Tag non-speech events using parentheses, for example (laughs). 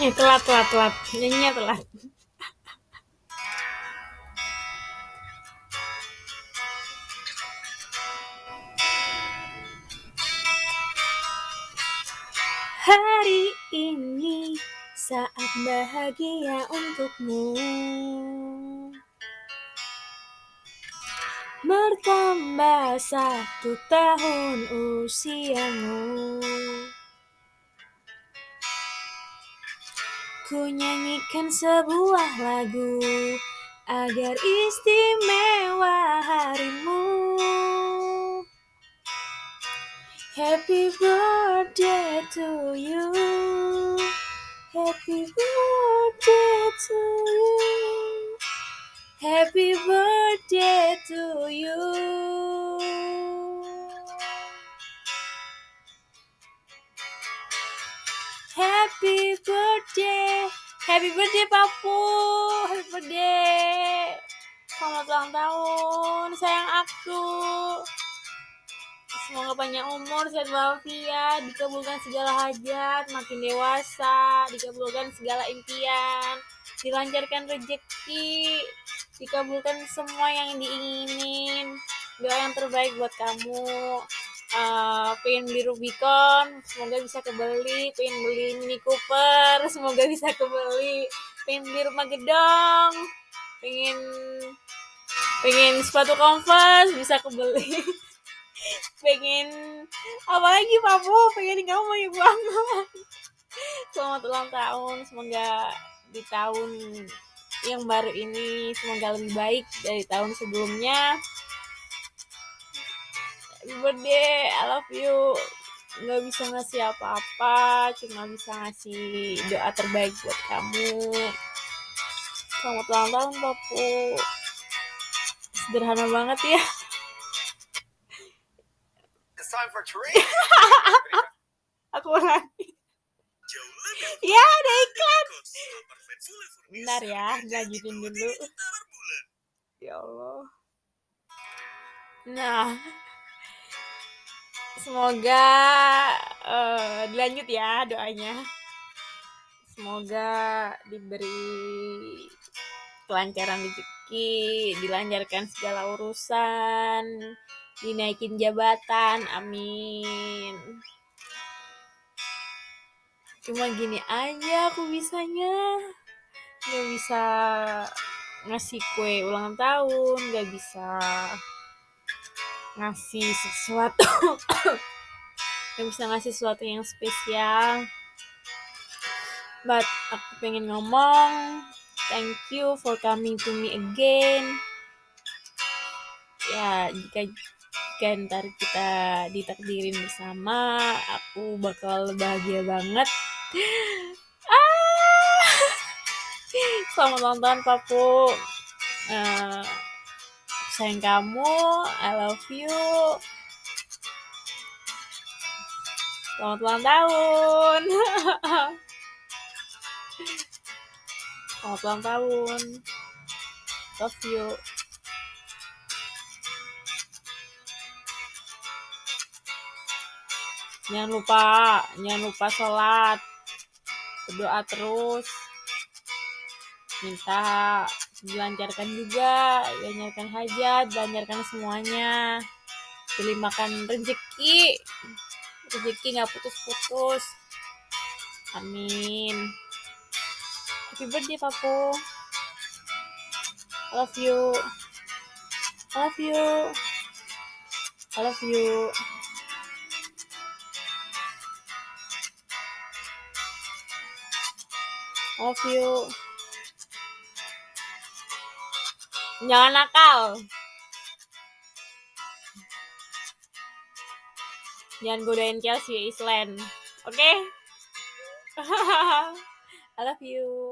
Eh, telat, telat, telat. Nyanyinya telat. Hari ini saat bahagia untukmu Bertambah satu tahun usiamu Ku nyanyikan sebuah lagu Agar istimewa harimu. Happy birthday to you. Happy birthday to you. Happy birthday to you. Happy Happy birthday Papu Happy birthday Selamat ulang tahun sayang aku Semoga panjang umur, sehat walafiat, dikabulkan segala hajat, makin dewasa, dikabulkan segala impian, dilancarkan rezeki, dikabulkan semua yang diinginin. Doa yang terbaik buat kamu. Uh, pengen beli Rubicon, semoga bisa kebeli. Pengen beli Mini Cooper, (laughs) semoga bisa kebeli. Pengen beli rumah gedong, pengen pengen sepatu Converse bisa kebeli. (laughs) pengen apa lagi papu pengen kamu banyak (laughs) banget selamat ulang tahun semoga di tahun yang baru ini semoga lebih baik dari tahun sebelumnya happy birthday I love you. Nggak bisa ngasih apa-apa cuma bisa ngasih doa terbaik buat kamu. Selamat ulang tahun papu. Sederhana banget ya. Time for (laughs) aku ulangi. Ya ada iklan. Bentar ya lanjutin dulu. Ya Allah. Nah semoga uh, dilanjut ya doanya. Semoga diberi kelancaran rezeki dilancarkan segala urusan dinaikin jabatan amin. Cuma gini aja aku bisanya. Nggak bisa ngasih kue ulang tahun nggak bisa ngasih sesuatu. (coughs) Nggak bisa ngasih sesuatu yang spesial. But aku pengen ngomong thank you for coming to me again. Ya jika jika ntar kita ditakdirin bersama aku bakal bahagia banget. (gasps) Ah! (laughs) Selamat tahun papu. Uh, sayang kamu I love you. Selamat ulang tahun. (laughs) Selamat ulang tahun. Love you. Jangan lupa jangan lupa sholat. Berdoa terus. Minta dilancarkan juga dilancarkan hajat dilancarkan semuanya. Pilih makan rezeki rezeki nggak putus-putus. Amin. Happy birthday papu. I love you. I love you. I love you. Love you jangan nakal. Jangan godain Chelsea Island. Oke? Okay? (laughs) I love you